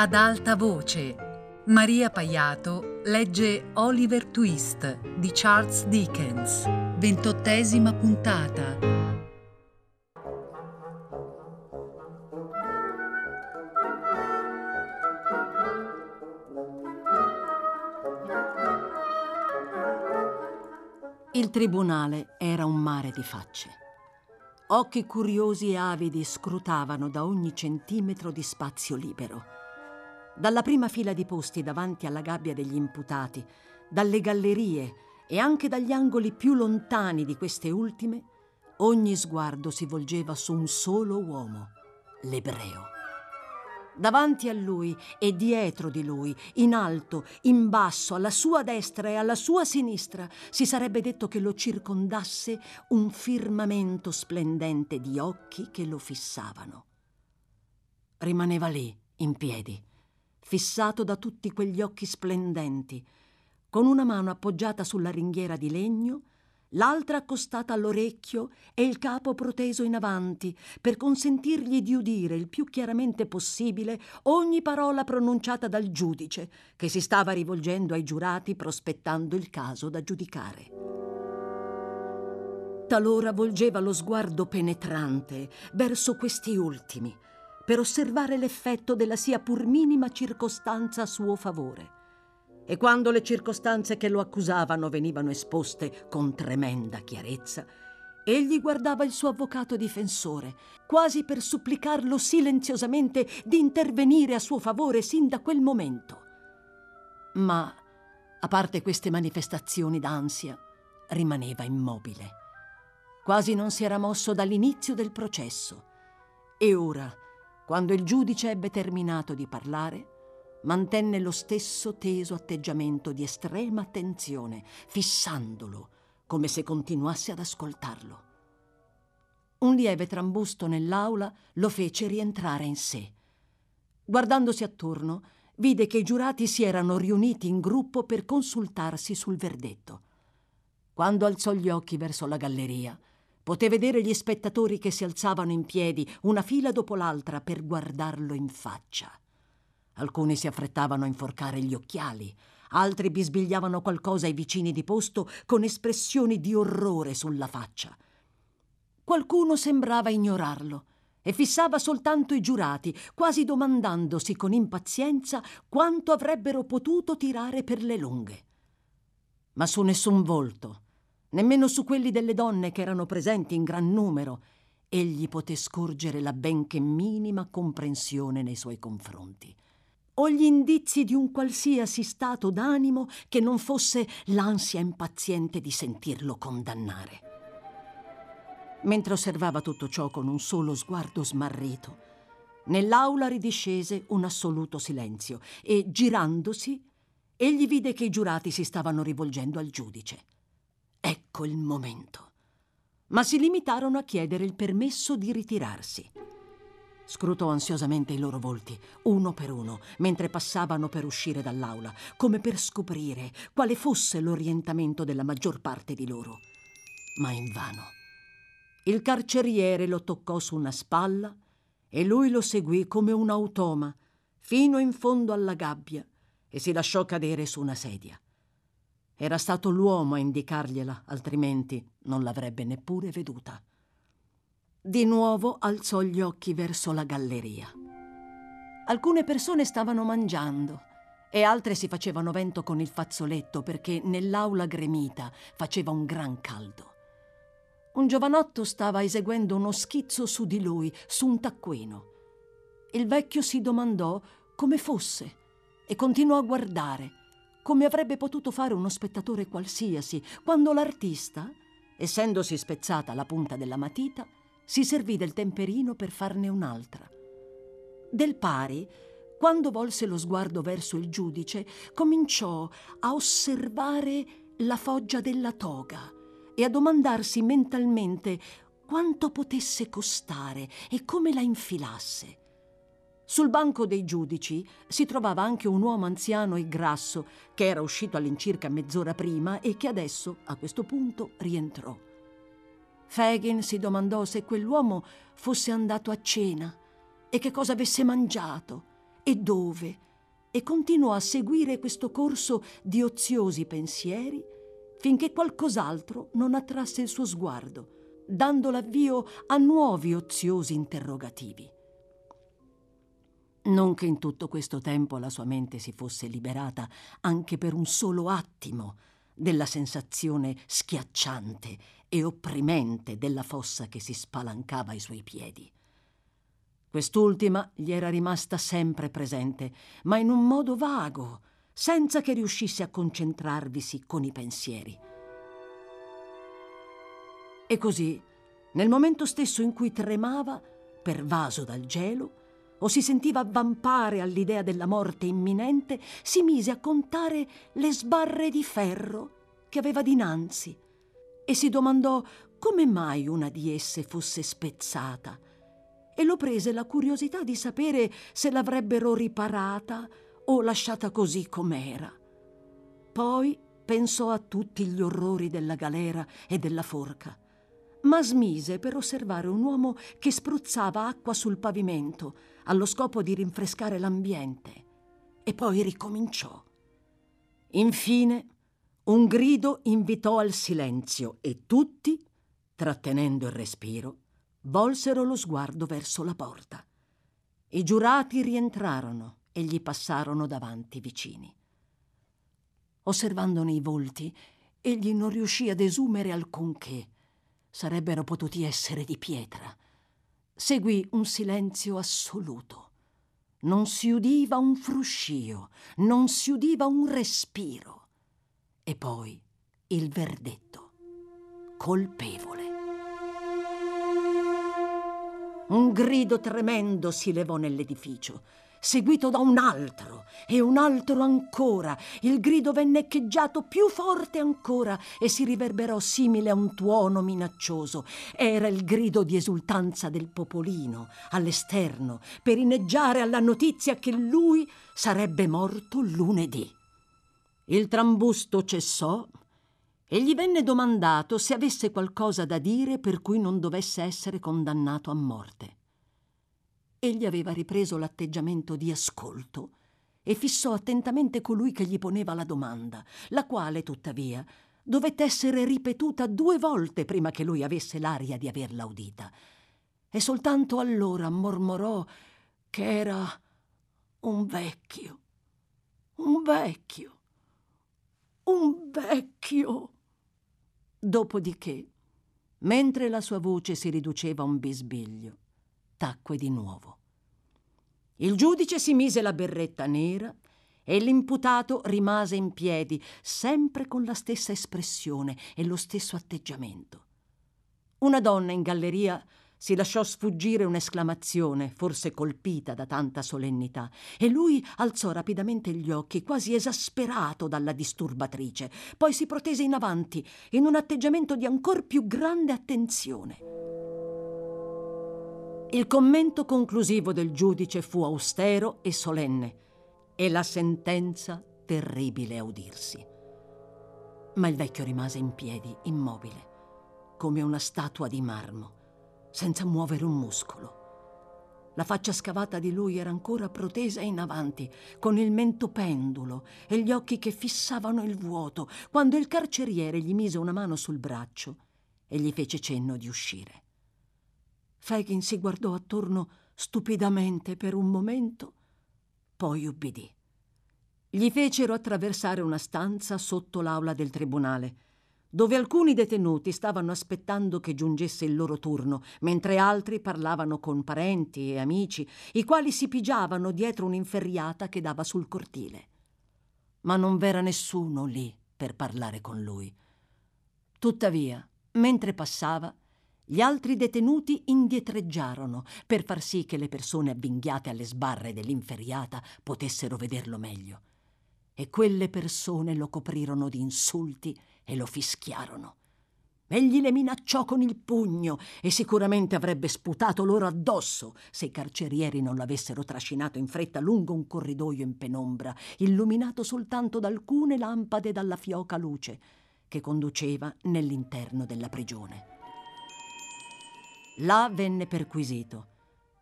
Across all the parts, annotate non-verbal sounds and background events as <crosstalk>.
Ad alta voce. Maria Paiato legge Oliver Twist di Charles Dickens. Ventottesima puntata. Il tribunale era un mare di facce. Occhi curiosi e avidi scrutavano da ogni centimetro di spazio libero. Dalla prima fila di posti davanti alla gabbia degli imputati, dalle gallerie e anche dagli angoli più lontani di queste ultime, ogni sguardo si volgeva su un solo uomo, l'ebreo. Davanti a lui e dietro di lui, in alto, in basso, alla sua destra e alla sua sinistra, si sarebbe detto che lo circondasse un firmamento splendente di occhi che lo fissavano. Rimaneva lì, in piedi, fissato da tutti quegli occhi splendenti, con una mano appoggiata sulla ringhiera di legno l'altra accostata all'orecchio e il capo proteso in avanti per consentirgli di udire il più chiaramente possibile ogni parola pronunciata dal giudice che si stava rivolgendo ai giurati prospettando il caso da giudicare. Talora volgeva lo sguardo penetrante verso questi ultimi per osservare l'effetto della sia pur minima circostanza a suo favore e quando le circostanze che lo accusavano venivano esposte con tremenda chiarezza, egli guardava il suo avvocato difensore, quasi per supplicarlo silenziosamente di intervenire a suo favore sin da quel momento. Ma, a parte queste manifestazioni d'ansia, rimaneva immobile. Quasi non si era mosso dall'inizio del processo. E ora, quando il giudice ebbe terminato di parlare, mantenne lo stesso teso atteggiamento di estrema attenzione, fissandolo, come se continuasse ad ascoltarlo. Un lieve trambusto nell'aula lo fece rientrare in sé. Guardandosi attorno, vide che i giurati si erano riuniti in gruppo per consultarsi sul verdetto. Quando alzò gli occhi verso la galleria, poté vedere gli spettatori che si alzavano in piedi, una fila dopo l'altra, per guardarlo in faccia. Alcuni si affrettavano a inforcare gli occhiali, altri bisbigliavano qualcosa ai vicini di posto con espressioni di orrore sulla faccia. Qualcuno sembrava ignorarlo e fissava soltanto i giurati, quasi domandandosi con impazienza quanto avrebbero potuto tirare per le lunghe. Ma su nessun volto, nemmeno su quelli delle donne che erano presenti in gran numero, egli poté scorgere la benché minima comprensione nei suoi confronti o gli indizi di un qualsiasi stato d'animo che non fosse l'ansia impaziente di sentirlo condannare. Mentre osservava tutto ciò con un solo sguardo smarrito, nell'aula ridiscese un assoluto silenzio e, girandosi, egli vide che i giurati si stavano rivolgendo al giudice. Ecco il momento. Ma si limitarono a chiedere il permesso di ritirarsi. Scrutò ansiosamente i loro volti, uno per uno, mentre passavano per uscire dall'aula, come per scoprire quale fosse l'orientamento della maggior parte di loro. Ma invano. Il carceriere lo toccò su una spalla e lui lo seguì come un automa fino in fondo alla gabbia e si lasciò cadere su una sedia. Era stato l'uomo a indicargliela, altrimenti non l'avrebbe neppure veduta. Di nuovo alzò gli occhi verso la galleria. Alcune persone stavano mangiando e altre si facevano vento con il fazzoletto perché nell'aula gremita faceva un gran caldo. Un giovanotto stava eseguendo uno schizzo su di lui, su un taccuino. Il vecchio si domandò come fosse e continuò a guardare, come avrebbe potuto fare uno spettatore qualsiasi, quando l'artista, essendosi spezzata la punta della matita, si servì del temperino per farne un'altra. Del pari, quando volse lo sguardo verso il giudice, cominciò a osservare la foggia della toga e a domandarsi mentalmente quanto potesse costare e come la infilasse. Sul banco dei giudici si trovava anche un uomo anziano e grasso che era uscito all'incirca mezz'ora prima e che adesso, a questo punto, rientrò. Fagin si domandò se quell'uomo fosse andato a cena e che cosa avesse mangiato e dove e continuò a seguire questo corso di oziosi pensieri finché qualcos'altro non attrasse il suo sguardo, dando l'avvio a nuovi oziosi interrogativi. Non che in tutto questo tempo la sua mente si fosse liberata anche per un solo attimo della sensazione schiacciante e opprimente della fossa che si spalancava ai suoi piedi. Quest'ultima gli era rimasta sempre presente, ma in un modo vago, senza che riuscisse a concentrarvisi con i pensieri. E così, nel momento stesso in cui tremava, pervaso dal gelo, o si sentiva avvampare all'idea della morte imminente, si mise a contare le sbarre di ferro che aveva dinanzi e si domandò come mai una di esse fosse spezzata e lo prese la curiosità di sapere se l'avrebbero riparata o lasciata così com'era. Poi pensò a tutti gli orrori della galera e della forca ma smise per osservare un uomo che spruzzava acqua sul pavimento allo scopo di rinfrescare l'ambiente e poi ricominciò. Infine un grido invitò al silenzio e tutti, trattenendo il respiro, volsero lo sguardo verso la porta. I giurati rientrarono e gli passarono davanti vicini. Osservandone i volti, egli non riuscì ad esumere alcunché sarebbero potuti essere di pietra. Seguì un silenzio assoluto. Non si udiva un fruscio, non si udiva un respiro. E poi il verdetto. Colpevole. Un grido tremendo si levò nell'edificio seguito da un altro e un altro ancora. Il grido venne echeggiato più forte ancora e si riverberò simile a un tuono minaccioso. Era il grido di esultanza del popolino all'esterno per inneggiare alla notizia che lui sarebbe morto lunedì. Il trambusto cessò e gli venne domandato se avesse qualcosa da dire per cui non dovesse essere condannato a morte. Egli aveva ripreso l'atteggiamento di ascolto e fissò attentamente colui che gli poneva la domanda, la quale, tuttavia, dovette essere ripetuta due volte prima che lui avesse l'aria di averla udita. E soltanto allora mormorò che era un vecchio, un vecchio, un vecchio. Dopodiché, mentre la sua voce si riduceva a un bisbiglio, tacque di nuovo. Il giudice si mise la berretta nera e l'imputato rimase in piedi, sempre con la stessa espressione e lo stesso atteggiamento. Una donna in galleria si lasciò sfuggire un'esclamazione, forse colpita da tanta solennità, e lui alzò rapidamente gli occhi, quasi esasperato dalla disturbatrice. Poi si protese in avanti, in un atteggiamento di ancor più grande attenzione. Il commento conclusivo del giudice fu austero e solenne e la sentenza terribile a udirsi. Ma il vecchio rimase in piedi, immobile, come una statua di marmo, senza muovere un muscolo. La faccia scavata di lui era ancora protesa in avanti, con il mento pendulo e gli occhi che fissavano il vuoto, quando il carceriere gli mise una mano sul braccio e gli fece cenno di uscire. Fagin si guardò attorno stupidamente per un momento, poi ubbidì. Gli fecero attraversare una stanza sotto l'aula del tribunale, dove alcuni detenuti stavano aspettando che giungesse il loro turno, mentre altri parlavano con parenti e amici, i quali si pigiavano dietro un'inferriata che dava sul cortile. Ma non v'era nessuno lì per parlare con lui. Tuttavia, mentre passava, gli altri detenuti indietreggiarono per far sì che le persone avvinghiate alle sbarre dell'inferriata potessero vederlo meglio. E quelle persone lo coprirono di insulti e lo fischiarono. Egli le minacciò con il pugno e sicuramente avrebbe sputato loro addosso se i carcerieri non l'avessero trascinato in fretta lungo un corridoio in penombra, illuminato soltanto da alcune lampade dalla fioca luce che conduceva nell'interno della prigione. Là venne perquisito,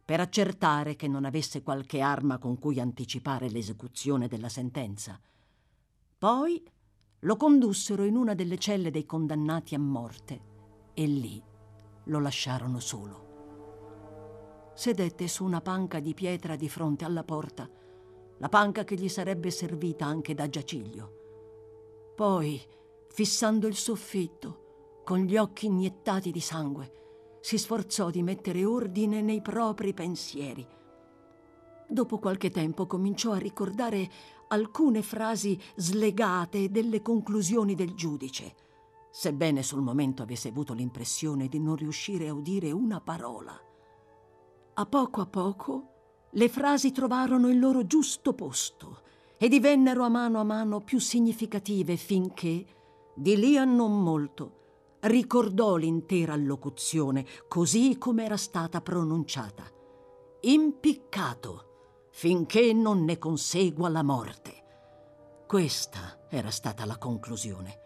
per accertare che non avesse qualche arma con cui anticipare l'esecuzione della sentenza. Poi lo condussero in una delle celle dei condannati a morte e lì lo lasciarono solo. Sedette su una panca di pietra di fronte alla porta, la panca che gli sarebbe servita anche da giaciglio. Poi, fissando il soffitto, con gli occhi iniettati di sangue, si sforzò di mettere ordine nei propri pensieri. Dopo qualche tempo cominciò a ricordare alcune frasi slegate delle conclusioni del giudice, sebbene sul momento avesse avuto l'impressione di non riuscire a udire una parola. A poco a poco le frasi trovarono il loro giusto posto e divennero a mano a mano più significative finché, di lì a non molto, ricordò l'intera allocuzione così come era stata pronunciata. Impiccato finché non ne consegua la morte. Questa era stata la conclusione.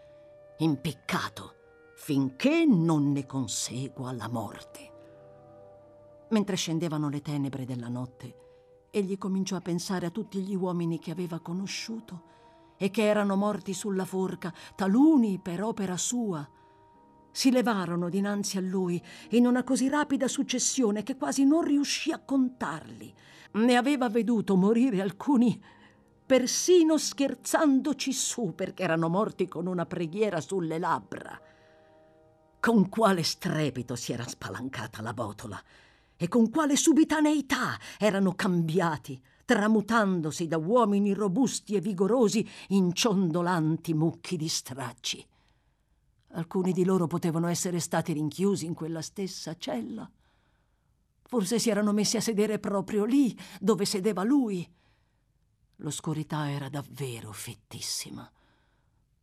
Impiccato finché non ne consegua la morte. Mentre scendevano le tenebre della notte, egli cominciò a pensare a tutti gli uomini che aveva conosciuto e che erano morti sulla forca, taluni per opera sua, si levarono dinanzi a lui in una così rapida successione che quasi non riuscì a contarli. Ne aveva veduto morire alcuni persino scherzandoci su perché erano morti con una preghiera sulle labbra. Con quale strepito si era spalancata la botola e con quale subitaneità erano cambiati, tramutandosi da uomini robusti e vigorosi in ciondolanti mucchi di stracci. Alcuni di loro potevano essere stati rinchiusi in quella stessa cella. Forse si erano messi a sedere proprio lì, dove sedeva lui. L'oscurità era davvero fittissima.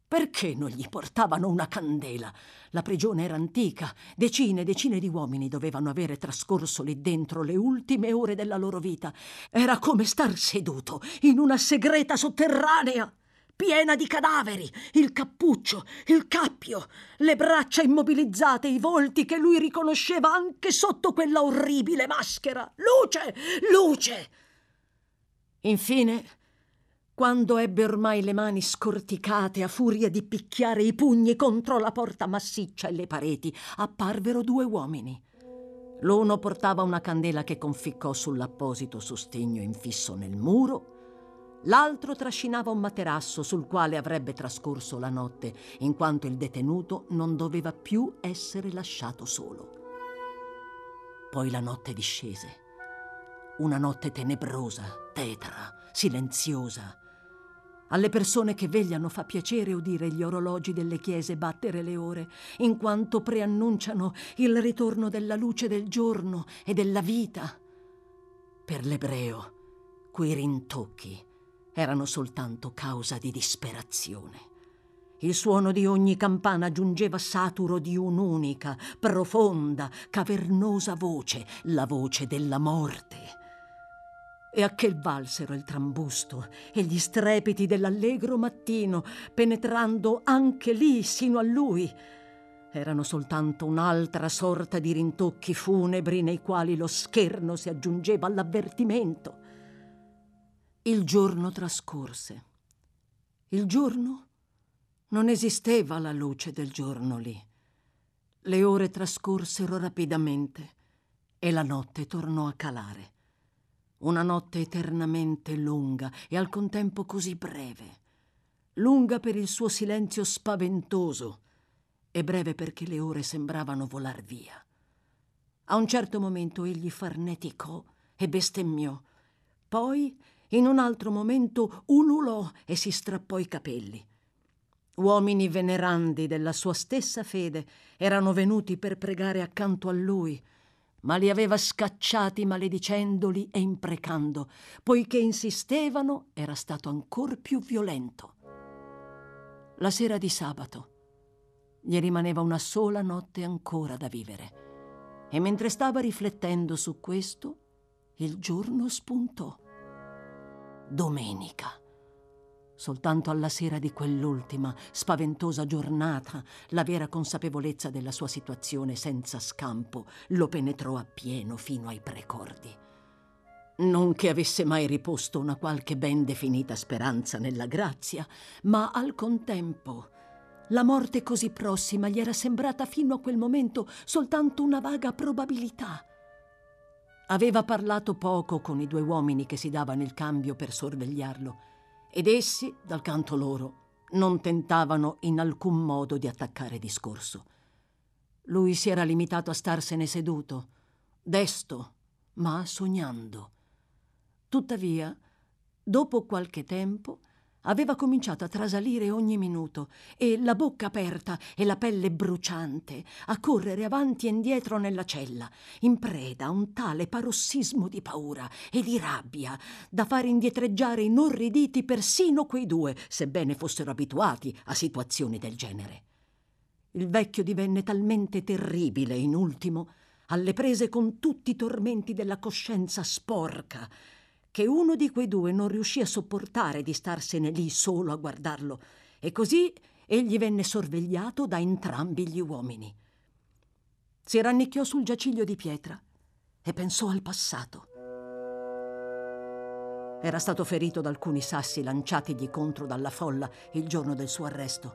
Perché non gli portavano una candela? La prigione era antica, decine e decine di uomini dovevano avere trascorso lì dentro le ultime ore della loro vita. Era come star seduto in una segreta sotterranea piena di cadaveri, il cappuccio, il cappio, le braccia immobilizzate, i volti che lui riconosceva anche sotto quella orribile maschera. Luce, luce! Infine, quando ebbe ormai le mani scorticate a furia di picchiare i pugni contro la porta massiccia e le pareti, apparvero due uomini. L'uno portava una candela che conficcò sull'apposito sostegno infisso nel muro, L'altro trascinava un materasso sul quale avrebbe trascorso la notte, in quanto il detenuto non doveva più essere lasciato solo. Poi la notte discese. Una notte tenebrosa, tetra, silenziosa. Alle persone che vegliano fa piacere udire gli orologi delle chiese battere le ore, in quanto preannunciano il ritorno della luce del giorno e della vita. Per l'ebreo, quei rintocchi erano soltanto causa di disperazione. Il suono di ogni campana giungeva saturo di un'unica, profonda, cavernosa voce, la voce della morte. E a che valsero il trambusto e gli strepiti dell'allegro mattino, penetrando anche lì sino a lui? Erano soltanto un'altra sorta di rintocchi funebri nei quali lo scherno si aggiungeva all'avvertimento. Il giorno trascorse. Il giorno? Non esisteva la luce del giorno lì. Le ore trascorsero rapidamente e la notte tornò a calare. Una notte eternamente lunga e al contempo così breve. Lunga per il suo silenzio spaventoso e breve perché le ore sembravano volar via. A un certo momento egli farneticò e bestemmiò. Poi in un altro momento ululò e si strappò i capelli. Uomini venerandi della sua stessa fede erano venuti per pregare accanto a lui, ma li aveva scacciati maledicendoli e imprecando. Poiché insistevano, era stato ancor più violento. La sera di sabato gli rimaneva una sola notte ancora da vivere e mentre stava riflettendo su questo, il giorno spuntò domenica. Soltanto alla sera di quell'ultima, spaventosa giornata, la vera consapevolezza della sua situazione senza scampo lo penetrò appieno fino ai precordi. Non che avesse mai riposto una qualche ben definita speranza nella grazia, ma al contempo la morte così prossima gli era sembrata fino a quel momento soltanto una vaga probabilità. Aveva parlato poco con i due uomini che si davano il cambio per sorvegliarlo, ed essi, dal canto loro, non tentavano in alcun modo di attaccare discorso. Lui si era limitato a starsene seduto, desto, ma sognando. Tuttavia, dopo qualche tempo, aveva cominciato a trasalire ogni minuto e la bocca aperta e la pelle bruciante a correre avanti e indietro nella cella, in preda a un tale parossismo di paura e di rabbia da far indietreggiare inorriditi persino quei due, sebbene fossero abituati a situazioni del genere. Il vecchio divenne talmente terribile in ultimo, alle prese con tutti i tormenti della coscienza sporca, che uno di quei due non riuscì a sopportare di starsene lì solo a guardarlo, e così egli venne sorvegliato da entrambi gli uomini. Si rannicchiò sul giaciglio di pietra e pensò al passato. Era stato ferito da alcuni sassi lanciatigli contro dalla folla il giorno del suo arresto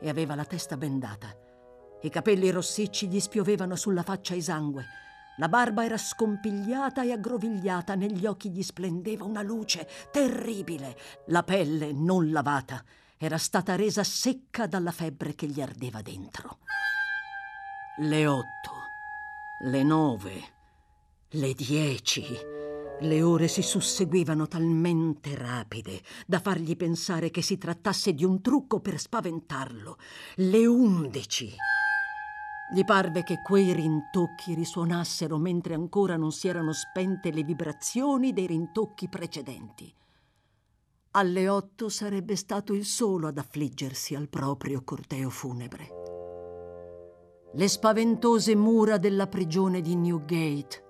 e aveva la testa bendata. I capelli rossicci gli spiovevano sulla faccia esangue la barba era scompigliata e aggrovigliata, negli occhi gli splendeva una luce terribile. La pelle, non lavata, era stata resa secca dalla febbre che gli ardeva dentro. Le otto, le nove, le dieci. Le ore si susseguivano talmente rapide da fargli pensare che si trattasse di un trucco per spaventarlo. Le undici. Gli parve che quei rintocchi risuonassero mentre ancora non si erano spente le vibrazioni dei rintocchi precedenti. Alle otto sarebbe stato il solo ad affliggersi al proprio corteo funebre. Le spaventose mura della prigione di Newgate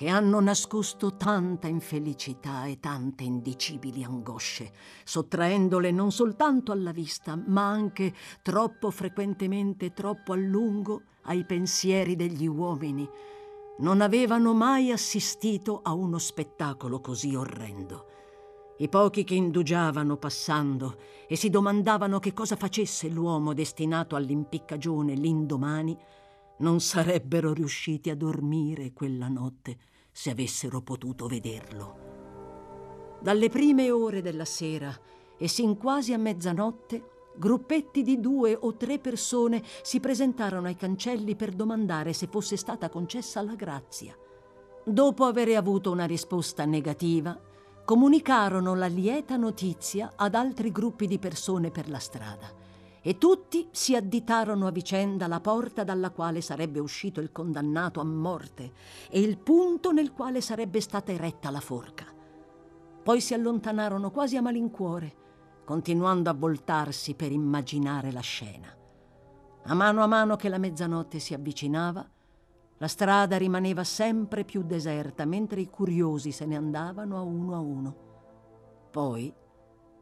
che hanno nascosto tanta infelicità e tante indicibili angosce, sottraendole non soltanto alla vista, ma anche troppo frequentemente, troppo a lungo ai pensieri degli uomini. Non avevano mai assistito a uno spettacolo così orrendo. I pochi che indugiavano passando e si domandavano che cosa facesse l'uomo destinato all'impiccagione l'indomani, non sarebbero riusciti a dormire quella notte se avessero potuto vederlo. Dalle prime ore della sera e sin quasi a mezzanotte, gruppetti di due o tre persone si presentarono ai cancelli per domandare se fosse stata concessa la grazia. Dopo aver avuto una risposta negativa, comunicarono la lieta notizia ad altri gruppi di persone per la strada e tutti si additarono a vicenda la porta dalla quale sarebbe uscito il condannato a morte e il punto nel quale sarebbe stata eretta la forca. Poi si allontanarono quasi a malincuore, continuando a voltarsi per immaginare la scena. A mano a mano che la mezzanotte si avvicinava, la strada rimaneva sempre più deserta mentre i curiosi se ne andavano a uno a uno. Poi,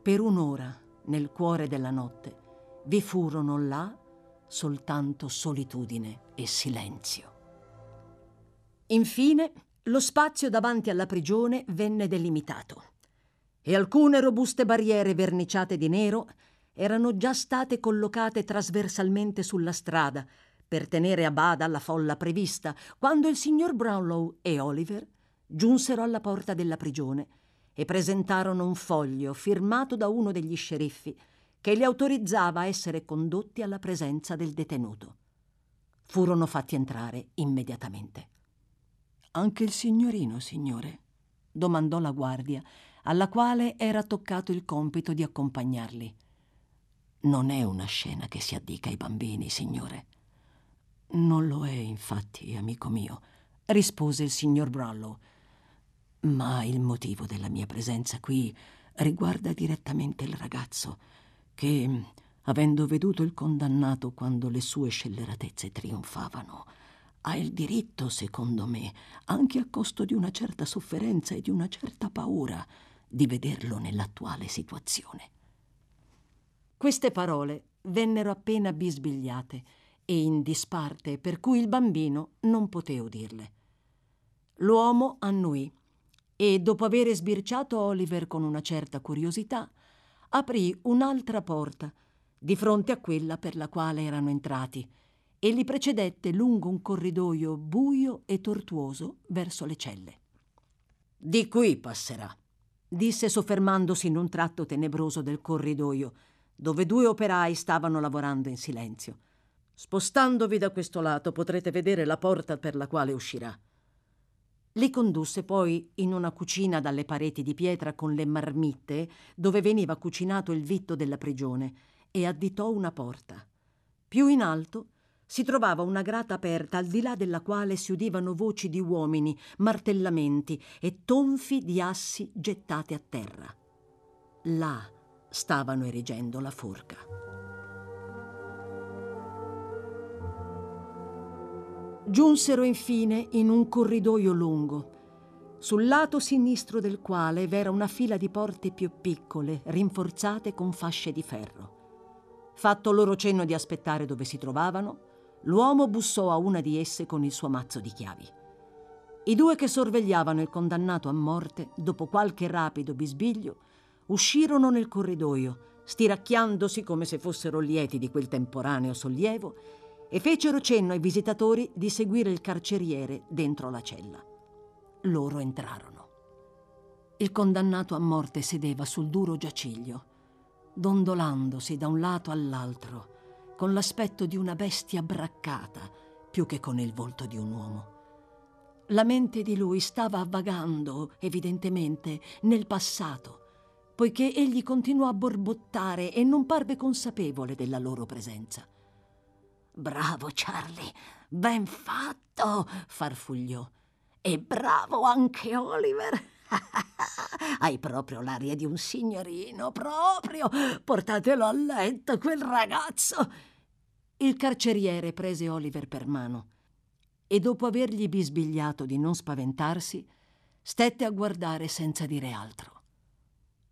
per un'ora, nel cuore della notte, vi furono là soltanto solitudine e silenzio. Infine, lo spazio davanti alla prigione venne delimitato e alcune robuste barriere verniciate di nero erano già state collocate trasversalmente sulla strada per tenere a bada la folla prevista, quando il signor Brownlow e Oliver giunsero alla porta della prigione e presentarono un foglio firmato da uno degli sceriffi che li autorizzava a essere condotti alla presenza del detenuto. Furono fatti entrare immediatamente. Anche il signorino, signore? domandò la guardia, alla quale era toccato il compito di accompagnarli. Non è una scena che si addica ai bambini, signore. Non lo è, infatti, amico mio, rispose il signor Brownlow. Ma il motivo della mia presenza qui riguarda direttamente il ragazzo che, avendo veduto il condannato quando le sue scelleratezze trionfavano, ha il diritto, secondo me, anche a costo di una certa sofferenza e di una certa paura, di vederlo nell'attuale situazione. Queste parole vennero appena bisbigliate e in disparte, per cui il bambino non poté udirle. L'uomo annuì e, dopo aver sbirciato Oliver con una certa curiosità, aprì un'altra porta di fronte a quella per la quale erano entrati e li precedette lungo un corridoio buio e tortuoso verso le celle. Di qui passerà, disse soffermandosi in un tratto tenebroso del corridoio, dove due operai stavano lavorando in silenzio. Spostandovi da questo lato potrete vedere la porta per la quale uscirà. Li condusse poi in una cucina dalle pareti di pietra con le marmitte, dove veniva cucinato il vitto della prigione, e additò una porta. Più in alto si trovava una grata aperta al di là della quale si udivano voci di uomini, martellamenti e tonfi di assi gettate a terra. Là stavano erigendo la forca. Giunsero infine in un corridoio lungo, sul lato sinistro del quale v'era una fila di porte più piccole, rinforzate con fasce di ferro. Fatto loro cenno di aspettare dove si trovavano, l'uomo bussò a una di esse con il suo mazzo di chiavi. I due che sorvegliavano il condannato a morte, dopo qualche rapido bisbiglio, uscirono nel corridoio, stiracchiandosi come se fossero lieti di quel temporaneo sollievo, e fecero cenno ai visitatori di seguire il carceriere dentro la cella. Loro entrarono. Il condannato a morte sedeva sul duro giaciglio dondolandosi da un lato all'altro, con l'aspetto di una bestia braccata, più che con il volto di un uomo. La mente di lui stava vagando, evidentemente, nel passato, poiché egli continuò a borbottare e non parve consapevole della loro presenza. Bravo Charlie, ben fatto, farfugliò. E bravo anche Oliver. <laughs> Hai proprio l'aria di un signorino, proprio. Portatelo a letto, quel ragazzo. Il carceriere prese Oliver per mano e dopo avergli bisbigliato di non spaventarsi, stette a guardare senza dire altro.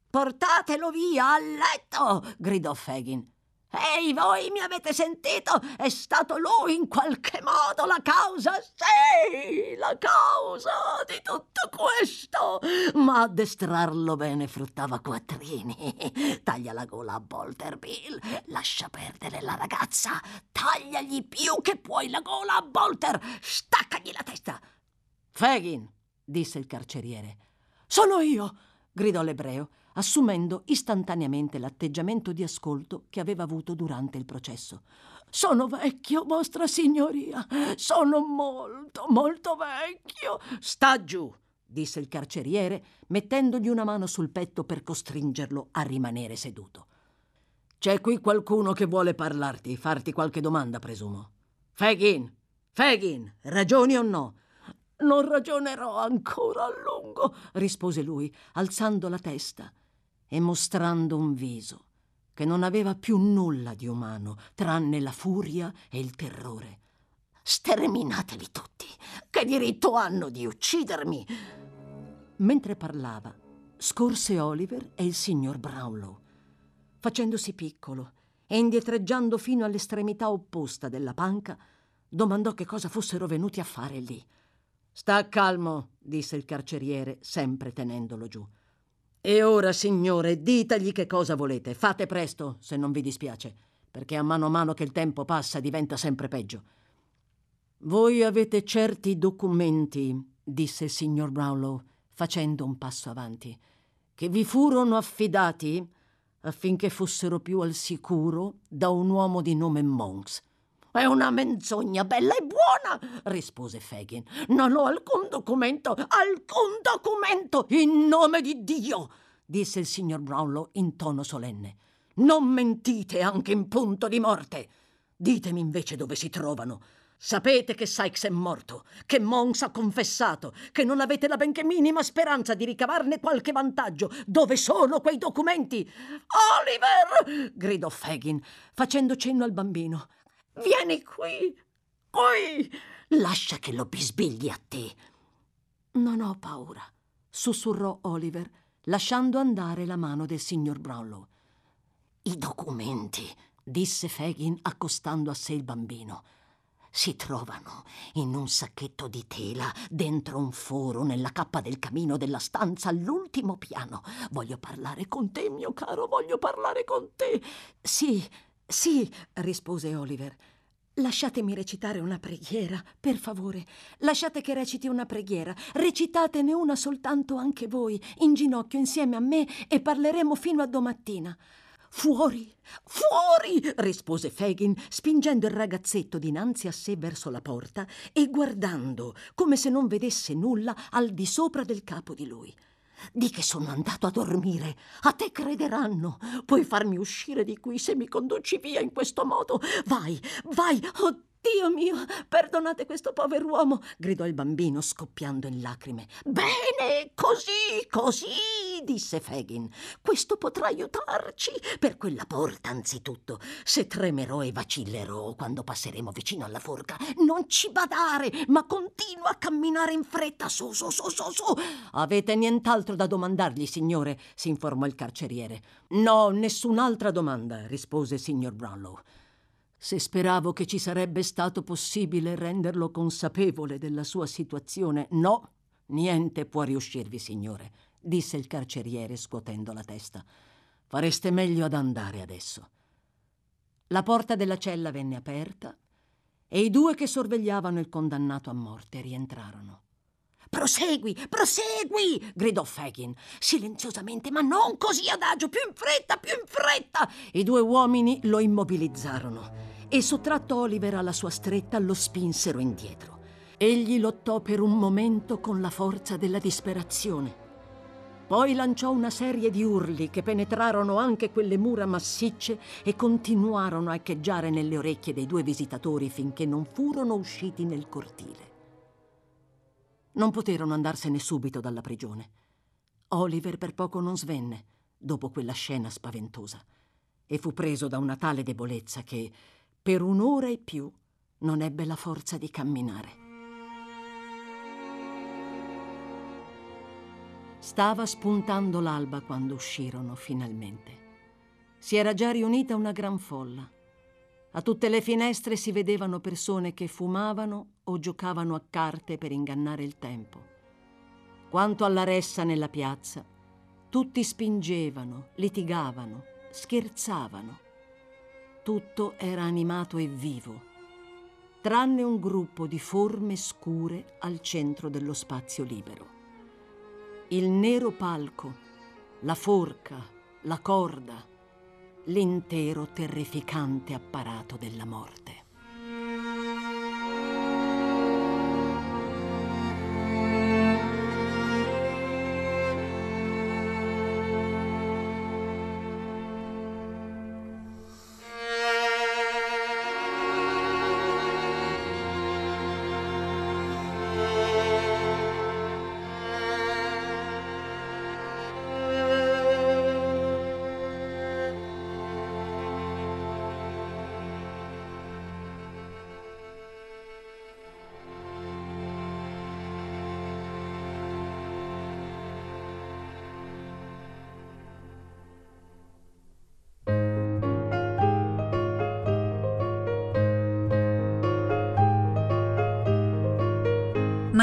Portatelo via a letto! gridò Fagin. Ehi, voi mi avete sentito? È stato lui in qualche modo la causa, sì, la causa di tutto questo. Ma addestrarlo bene fruttava quattrini. Taglia la gola a Bolter, Bill. Lascia perdere la ragazza. Tagliagli più che puoi la gola a Bolter. Staccagli la testa. Fagin, disse il carceriere. Sono io, gridò l'ebreo assumendo istantaneamente l'atteggiamento di ascolto che aveva avuto durante il processo. Sono vecchio, vostra signoria. Sono molto, molto vecchio. Sta giù, disse il carceriere, mettendogli una mano sul petto per costringerlo a rimanere seduto. C'è qui qualcuno che vuole parlarti, farti qualche domanda, presumo. Fagin, Fagin, ragioni o no? Non ragionerò ancora a lungo, rispose lui, alzando la testa e mostrando un viso che non aveva più nulla di umano, tranne la furia e il terrore. Sterminateli tutti! Che diritto hanno di uccidermi? Mentre parlava, scorse Oliver e il signor Brownlow. Facendosi piccolo e indietreggiando fino all'estremità opposta della panca, domandò che cosa fossero venuti a fare lì. Sta calmo, disse il carceriere, sempre tenendolo giù. E ora, signore, ditagli che cosa volete. Fate presto, se non vi dispiace, perché a mano a mano che il tempo passa diventa sempre peggio. Voi avete certi documenti, disse il signor Brownlow, facendo un passo avanti, che vi furono affidati affinché fossero più al sicuro da un uomo di nome Monks. È una menzogna bella e buona, rispose Fagin. Non ho alcun documento, alcun documento, in nome di Dio, disse il signor Brownlow in tono solenne. Non mentite anche in punto di morte. Ditemi invece dove si trovano. Sapete che Sykes è morto, che Mons ha confessato, che non avete la benché minima speranza di ricavarne qualche vantaggio. Dove sono quei documenti? Oliver! gridò Fagin, facendo cenno al bambino. Vieni qui, qui. Lascia che lo bisbigli a te. Non ho paura, sussurrò Oliver, lasciando andare la mano del signor Brownlow. I documenti, disse Fagin accostando a sé il bambino. si trovano in un sacchetto di tela dentro un foro nella cappa del camino della stanza all'ultimo piano. Voglio parlare con te, mio caro, voglio parlare con te. Sì, sì, rispose Oliver. Lasciatemi recitare una preghiera, per favore. Lasciate che reciti una preghiera. Recitatene una soltanto anche voi, in ginocchio insieme a me, e parleremo fino a domattina. Fuori, fuori! rispose Fagin, spingendo il ragazzetto dinanzi a sé verso la porta e guardando, come se non vedesse nulla, al di sopra del capo di lui. Di che sono andato a dormire. A te crederanno. Puoi farmi uscire di qui se mi conduci via in questo modo. Vai, vai. Oh, Dio mio, perdonate questo pover'uomo, gridò il bambino scoppiando in lacrime. Bene, così, così, disse Fagin. Questo potrà aiutarci per quella porta, anzitutto. Se tremerò e vacillerò quando passeremo vicino alla forca, non ci badare, ma continua a camminare in fretta. Su, su, su, su, su. Avete nient'altro da domandargli, signore? si informò il carceriere. No, nessun'altra domanda, rispose signor Brownlow. Se speravo che ci sarebbe stato possibile renderlo consapevole della sua situazione, no, niente può riuscirvi, signore, disse il carceriere scuotendo la testa. Fareste meglio ad andare adesso. La porta della cella venne aperta e i due che sorvegliavano il condannato a morte rientrarono. Prosegui, prosegui! gridò Fagin, silenziosamente, ma non così adagio, più in fretta, più in fretta! I due uomini lo immobilizzarono e sottratto Oliver alla sua stretta lo spinsero indietro. Egli lottò per un momento con la forza della disperazione. Poi lanciò una serie di urli che penetrarono anche quelle mura massicce e continuarono a echeggiare nelle orecchie dei due visitatori finché non furono usciti nel cortile. Non poterono andarsene subito dalla prigione. Oliver per poco non svenne dopo quella scena spaventosa e fu preso da una tale debolezza che, per un'ora e più, non ebbe la forza di camminare. Stava spuntando l'alba quando uscirono finalmente. Si era già riunita una gran folla. A tutte le finestre si vedevano persone che fumavano o giocavano a carte per ingannare il tempo. Quanto alla ressa nella piazza, tutti spingevano, litigavano, scherzavano. Tutto era animato e vivo, tranne un gruppo di forme scure al centro dello spazio libero. Il nero palco, la forca, la corda, l'intero terrificante apparato della morte.